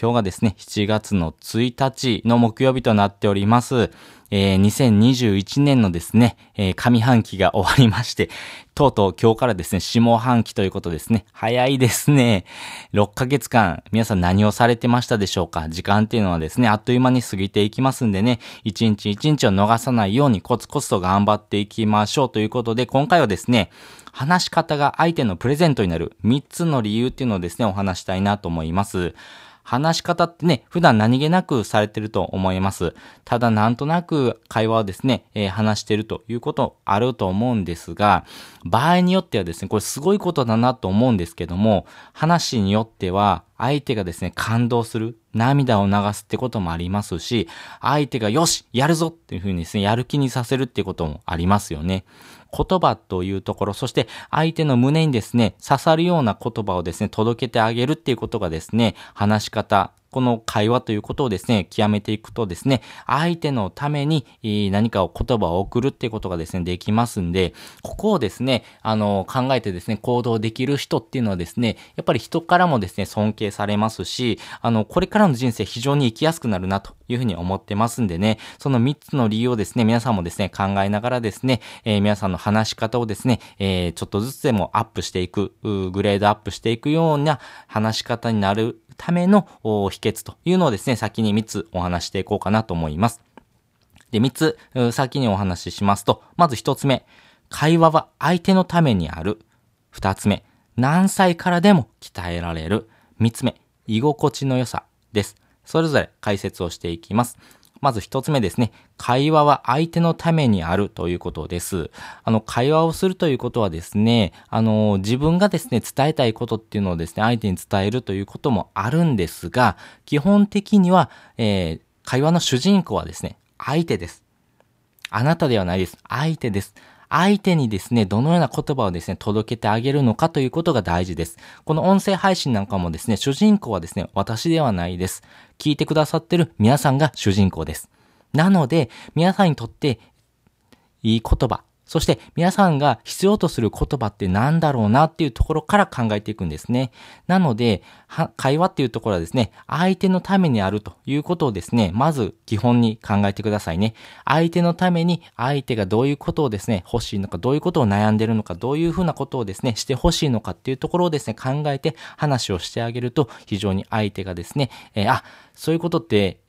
今日がですね、7月の1日の木曜日となっております。えー、2021年のですね、えー、上半期が終わりまして、とうとう今日からですね、下半期ということですね。早いですね。6ヶ月間、皆さん何をされてましたでしょうか？時間っていうのはですね、あっという間に過ぎていきますんでね、一日一日を逃さないようにコツコツと頑張っていきましょうということで、今回はですね、話し方が相手のプレゼントになる3つの理由っていうのをですね、お話したいなと思います。話し方ってね、普段何気なくされてると思います。ただなんとなく会話をですね、えー、話してるということあると思うんですが、場合によってはですね、これすごいことだなと思うんですけども、話によっては相手がですね、感動する、涙を流すってこともありますし、相手がよしやるぞっていうふうにですね、やる気にさせるってこともありますよね。言葉というところ、そして相手の胸にですね、刺さるような言葉をですね、届けてあげるっていうことがですね、話し方、この会話ということをですね、極めていくとですね、相手のために何かを言葉を送るっていうことがですね、できますんで、ここをですね、あの、考えてですね、行動できる人っていうのはですね、やっぱり人からもですね、尊敬されますし、あの、これからの人生非常に生きやすくなるなというふうに思ってますんでね、その3つの理由をですね、皆さんもですね、考えながらですね、えー、皆さんの話し方をですね、えー、ちょっとずつでもアップしていく、グレードアップしていくような話し方になるための秘訣というのをですね、先に3つお話していこうかなと思います。で、3つ先にお話ししますと、まず1つ目、会話は相手のためにある。2つ目、何歳からでも鍛えられる。3つ目、居心地の良さです。それぞれ解説をしていきます。まず一つ目ですね。会話は相手のためにあるということです。あの、会話をするということはですね、あの、自分がですね、伝えたいことっていうのをですね、相手に伝えるということもあるんですが、基本的には、えー、会話の主人公はですね、相手です。あなたではないです。相手です。相手にですね、どのような言葉をですね、届けてあげるのかということが大事です。この音声配信なんかもですね、主人公はですね、私ではないです。聞いてくださってる皆さんが主人公です。なので、皆さんにとっていい言葉、そして皆さんが必要とする言葉って何だろうなっていうところから考えていくんですね。なので、会話っていうところはですね、相手のためにあるということをですね、まず基本に考えてくださいね。相手のために相手がどういうことをですね、欲しいのか、どういうことを悩んでるのか、どういうふうなことをですね、して欲しいのかっていうところをですね、考えて話をしてあげると、非常に相手がですね、えー、あ、そういうことって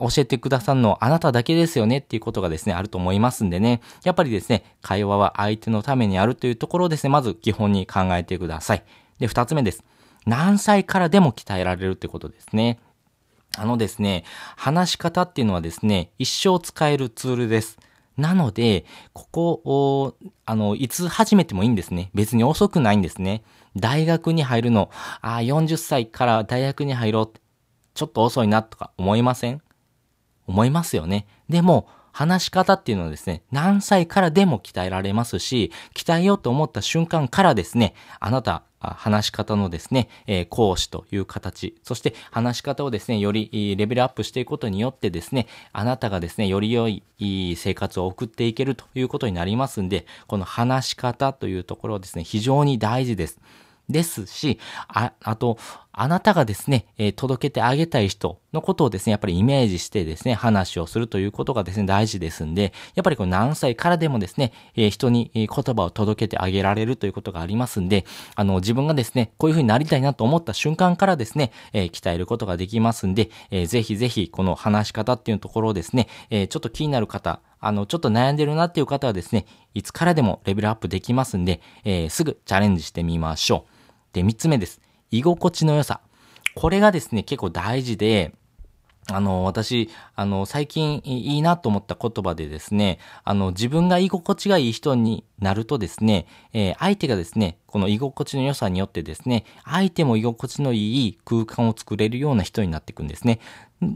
教えてくださるのはあなただけですよねっていうことがですね、あると思いますんでね。やっぱりですね、会話は相手のためにあるというところをですね、まず基本に考えてください。で、二つ目です。何歳からでも鍛えられるってことですね。あのですね、話し方っていうのはですね、一生使えるツールです。なので、ここを、あの、いつ始めてもいいんですね。別に遅くないんですね。大学に入るの、ああ、40歳から大学に入ろう。ちょっと遅いなとか思いません？思いますよね。でも、話し方っていうのはですね、何歳からでも鍛えられますし、鍛えようと思った瞬間からですね、あなた、話し方のですね、えー、講師という形、そして話し方をですね、よりレベルアップしていくことによってですね、あなたがですね、より良い生活を送っていけるということになりますんで、この話し方というところはですね、非常に大事です。ですし、あ、あと、あなたがですね、えー、届けてあげたい人のことをですね、やっぱりイメージしてですね、話をするということがですね、大事ですんで、やっぱりこの何歳からでもですね、えー、人に言葉を届けてあげられるということがありますんで、あの、自分がですね、こういうふうになりたいなと思った瞬間からですね、えー、鍛えることができますんで、えー、ぜひぜひ、この話し方っていうところをですね、え、ちょっと気になる方、あの、ちょっと悩んでるなっていう方はですね、いつからでもレベルアップできますんで、え、すぐチャレンジしてみましょう。で、三つ目です。居心地の良さ。これがですね、結構大事で、あの、私、あの、最近いいなと思った言葉でですね、あの、自分が居心地がいい人になるとですね、えー、相手がですね、この居心地の良さによってですね、相手も居心地のいい空間を作れるような人になっていくんですね。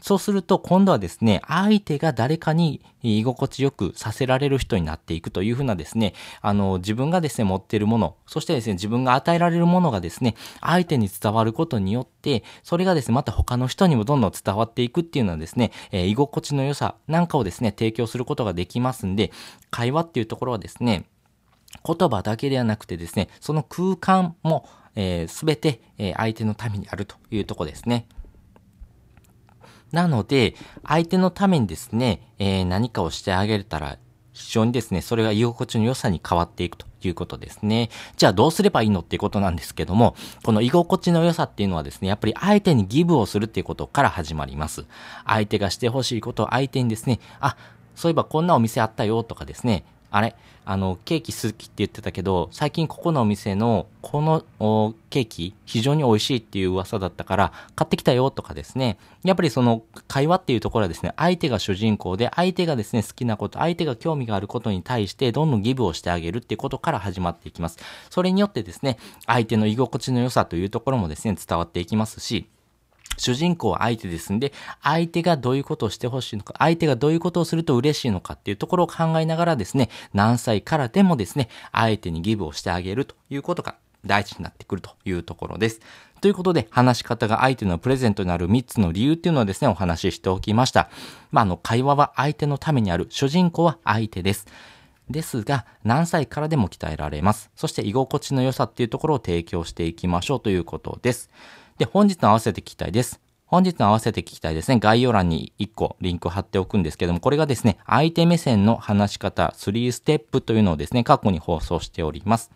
そうすると今度はですね、相手が誰かに居心地よくさせられる人になっていくというふうなですね、あの、自分がですね、持っているもの、そしてですね、自分が与えられるものがですね、相手に伝わることによって、それがですね、また他の人にもどんどん伝わっていくっていうのはですね、え、居心地の良さなんかをですね、提供することができますんで、会話っていうところはですね、言葉だけではなくてですね、その空間も、えー、全て、え、相手のためにあるというとこですね。なので、相手のためにですね、えー、何かをしてあげれたら、非常にですね、それが居心地の良さに変わっていくということですね。じゃあどうすればいいのっていうことなんですけども、この居心地の良さっていうのはですね、やっぱり相手にギブをするっていうことから始まります。相手がしてほしいことを相手にですね、あ、そういえばこんなお店あったよとかですね、あれ？あの、ケーキ好きって言ってたけど、最近ここのお店のこのケーキ非常に美味しいっていう噂だったから買ってきたよとかですね。やっぱりその会話っていうところはですね、相手が主人公で相手がですね、好きなこと、相手が興味があることに対してどんどんギブをしてあげるっていうことから始まっていきます。それによってですね、相手の居心地の良さというところもですね、伝わっていきますし、主人公は相手ですんで、相手がどういうことをしてほしいのか、相手がどういうことをすると嬉しいのかっていうところを考えながらですね、何歳からでもですね、相手にギブをしてあげるということが大事になってくるというところです。ということで、話し方が相手のプレゼントになる3つの理由っていうのをですね、お話ししておきました。まあ、あの、会話は相手のためにある、主人公は相手です。ですが、何歳からでも鍛えられます。そして居心地の良さっていうところを提供していきましょうということです。で、本日の合わせて聞きたいです。本日の合わせて聞きたいですね。概要欄に1個リンク貼っておくんですけども、これがですね、相手目線の話し方3ステップというのをですね、過去に放送しております。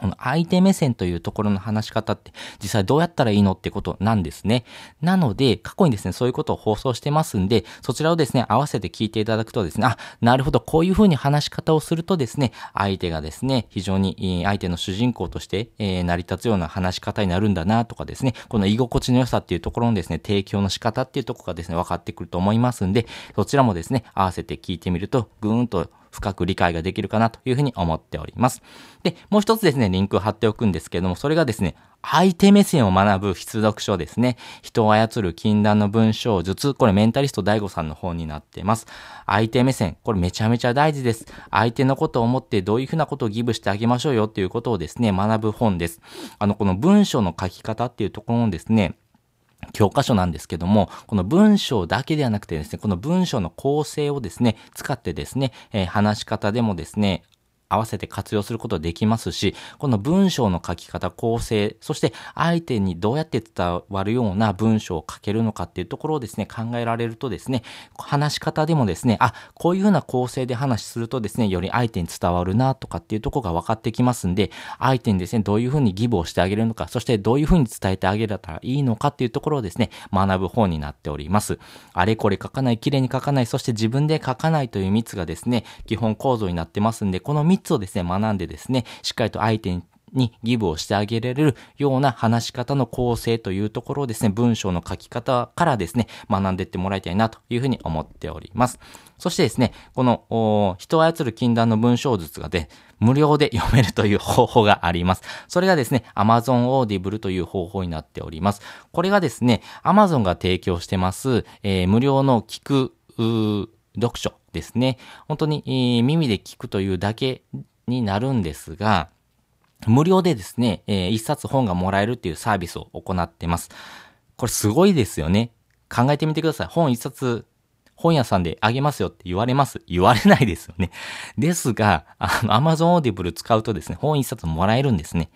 この相手目線というところの話し方って実際どうやったらいいのってことなんですね。なので、過去にですね、そういうことを放送してますんで、そちらをですね、合わせて聞いていただくとですね、あ、なるほど、こういうふうに話し方をするとですね、相手がですね、非常に相手の主人公として、えー、成り立つような話し方になるんだなとかですね、この居心地の良さっていうところのですね、提供の仕方っていうところがですね、分かってくると思いますんで、そちらもですね、合わせて聞いてみると、ぐーんと深く理解ができるかなというふうに思っております。で、もう一つですね、リンクを貼っておくんですけども、それがですね、相手目線を学ぶ必読書ですね。人を操る禁断の文章術。これメンタリスト DAIGO さんの本になっています。相手目線。これめちゃめちゃ大事です。相手のことを思ってどういうふうなことをギブしてあげましょうよっていうことをですね、学ぶ本です。あの、この文章の書き方っていうところのですね、教科書なんですけども、この文章だけではなくてですね、この文章の構成をですね、使ってですね、えー、話し方でもですね、合わせて活用することできますし、この文章の書き方、構成、そして相手にどうやって伝わるような文章を書けるのかっていうところをですね、考えられるとですね、話し方でもですね、あ、こういうふうな構成で話するとですね、より相手に伝わるなとかっていうところが分かってきますんで、相手にですね、どういうふうにギブをしてあげるのか、そしてどういうふうに伝えてあげれたらいいのかっていうところをですね、学ぶ本になっております。あれこれ書かない、綺麗に書かない、そして自分で書かないという3つがですね、基本構造になってますんで、この3つをですね、学んでですね、しっかりと相手ににギブをしてあげられるような話し方の構成というところをですね、文章の書き方からですね、学んでいってもらいたいなというふうに思っております。そしてですね、この、人を操る禁断の文章術がで、無料で読めるという方法があります。それがですね、Amazon Audible という方法になっております。これがですね、Amazon が提供してます、えー、無料の聞く、読書ですね。本当に、えー、耳で聞くというだけになるんですが、無料でですね、えー、一冊本がもらえるっていうサービスを行ってます。これすごいですよね。考えてみてください。本一冊、本屋さんであげますよって言われます言われないですよね。ですが、あの、Amazon Audible 使うとですね、本一冊もらえるんですね。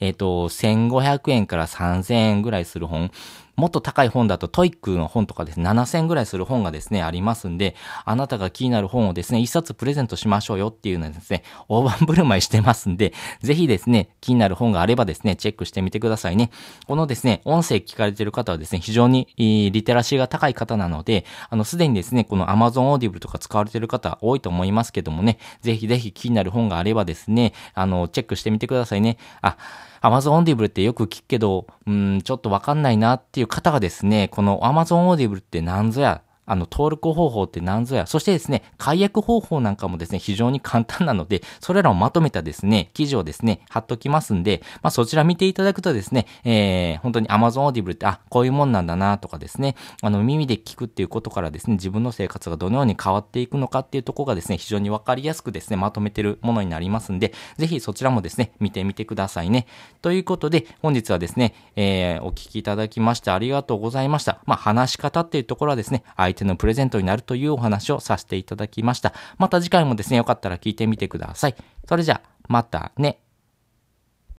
えっ、ー、と、1500円から3000円ぐらいする本。もっと高い本だと TOEIC の本とかですね、7000ぐらいする本がですね、ありますんで、あなたが気になる本をですね、一冊プレゼントしましょうよっていうのはですね、大盤振る舞いしてますんで、ぜひですね、気になる本があればですね、チェックしてみてくださいね。このですね、音声聞かれてる方はですね、非常にリテラシーが高い方なので、あの、すでにですね、この Amazon Audible とか使われてる方多いと思いますけどもね、ぜひぜひ気になる本があればですね、あの、チェックしてみてくださいね。あ、Amazon Audible ってよく聞くけど、うん、ちょっとわかんないなっていう方がですね、この Amazon Audible って何ぞや、あの、登録方法って何ぞや、そしてですね、解約方法なんかもですね、非常に簡単なので、それらをまとめたですね、記事をですね、貼っときますんで、まあ、そちら見ていただくとですね、えー、本当に Amazon Audible って、あ、こういうもんなんだなとかですね、あの、耳で聞くっていうことからですね、自分の生活がどのように変わっていくのかっていうとこがですね、非常にわかりやすくですね、まとめてるものになりますんで、ぜひそちらもですね、見てみてくださいね。ということで、本日はですね、えー、お聞きいただきましてありがとうございました。まあ、話し方っていうところはですね、手のプレゼントになるというお話をさせていただきました。また次回もですね、よかったら聞いてみてください。それじゃあ、またね。